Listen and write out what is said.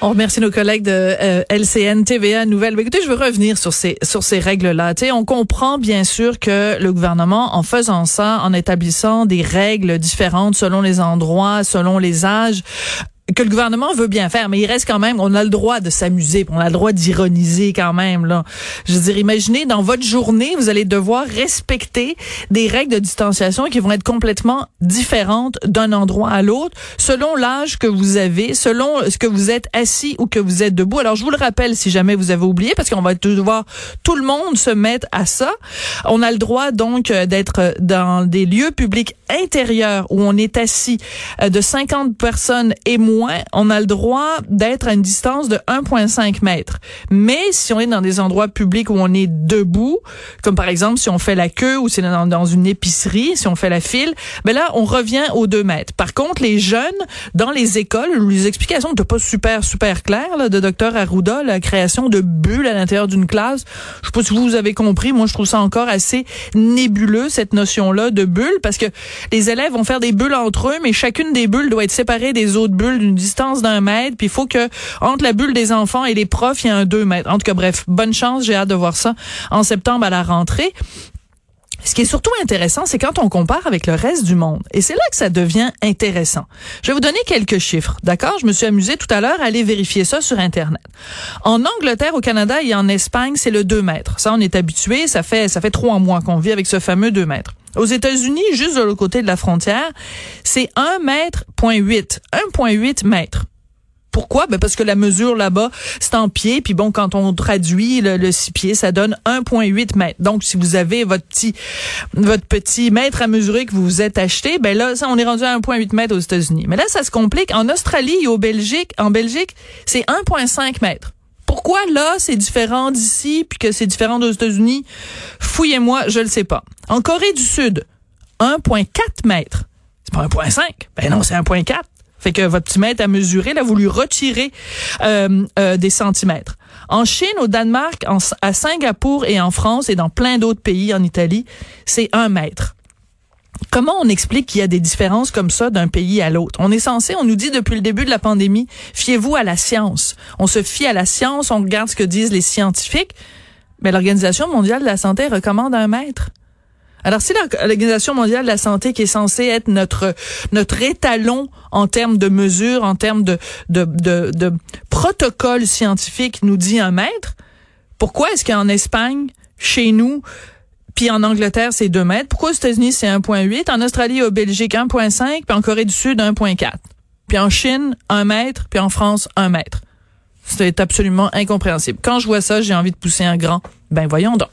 On remercie nos collègues de euh, LCN TVA Nouvelle. Écoutez, je veux revenir sur ces sur ces règles-là. On comprend bien sûr que le gouvernement, en faisant ça, en établissant des règles différentes selon les endroits, selon les âges, que le gouvernement veut bien faire, mais il reste quand même, on a le droit de s'amuser, on a le droit d'ironiser quand même. Là. Je veux dire, imaginez, dans votre journée, vous allez devoir respecter des règles de distanciation qui vont être complètement différentes d'un endroit à l'autre, selon l'âge que vous avez, selon ce que vous êtes assis ou que vous êtes debout. Alors, je vous le rappelle si jamais vous avez oublié, parce qu'on va devoir tout le monde se mettre à ça. On a le droit donc euh, d'être dans des lieux publics intérieurs où on est assis euh, de 50 personnes et moins on a le droit d'être à une distance de 1,5 mètres. Mais si on est dans des endroits publics où on est debout, comme par exemple si on fait la queue ou c'est dans, dans, une épicerie, si on fait la file, ben là, on revient aux 2 mètres. Par contre, les jeunes, dans les écoles, les explications n'étaient pas super, super claires là, de Dr Arruda, la création de bulles à l'intérieur d'une classe. Je sais pas si vous avez compris, moi je trouve ça encore assez nébuleux, cette notion-là de bulles, parce que les élèves vont faire des bulles entre eux, mais chacune des bulles doit être séparée des autres bulles d'une distance d'un mètre, puis il faut que entre la bulle des enfants et les profs, il y a un deux mètres. En tout cas, bref, bonne chance, j'ai hâte de voir ça en septembre à la rentrée. Ce qui est surtout intéressant, c'est quand on compare avec le reste du monde. Et c'est là que ça devient intéressant. Je vais vous donner quelques chiffres, d'accord? Je me suis amusée tout à l'heure à aller vérifier ça sur Internet. En Angleterre, au Canada et en Espagne, c'est le 2 mètres. Ça, on est habitué. Ça fait, ça fait trois mois qu'on vit avec ce fameux 2 mètres. Aux États-Unis, juste de l'autre côté de la frontière, c'est 1 mètre, point 8. 1,8 mètres. Pourquoi? Ben parce que la mesure là-bas, c'est en pied. Puis bon, quand on traduit le, le six pieds, ça donne 1,8 mètres. Donc, si vous avez votre petit, votre petit mètre à mesurer que vous vous êtes acheté, ben là, ça, on est rendu à 1,8 mètres aux États-Unis. Mais là, ça se complique. En Australie et au Belgique, en Belgique, c'est 1,5 mètres. Pourquoi là, c'est différent d'ici, puis que c'est différent aux États-Unis? Fouillez-moi, je le sais pas. En Corée du Sud, 1,4 mètres. C'est pas 1,5. Ben non, c'est 1,4. Fait que votre petit mètre à mesurer, là, vous lui retirez euh, euh, des centimètres. En Chine, au Danemark, à Singapour et en France et dans plein d'autres pays, en Italie, c'est un mètre. Comment on explique qu'il y a des différences comme ça d'un pays à l'autre? On est censé, on nous dit depuis le début de la pandémie, fiez-vous à la science. On se fie à la science, on regarde ce que disent les scientifiques. Mais l'Organisation mondiale de la santé recommande un mètre. Alors, si l'Organisation mondiale de la santé, qui est censée être notre notre étalon en termes de mesures, en termes de de, de, de protocole scientifique, nous dit un mètre, pourquoi est-ce qu'en Espagne, chez nous, puis en Angleterre, c'est 2 mètres. Pourquoi aux États-Unis, c'est 1,8? En Australie au Belgique, 1,5. Puis en Corée du Sud, 1,4. Puis en Chine, 1 mètre. Puis en France, 1 mètre. C'est absolument incompréhensible. Quand je vois ça, j'ai envie de pousser un grand. Ben voyons donc.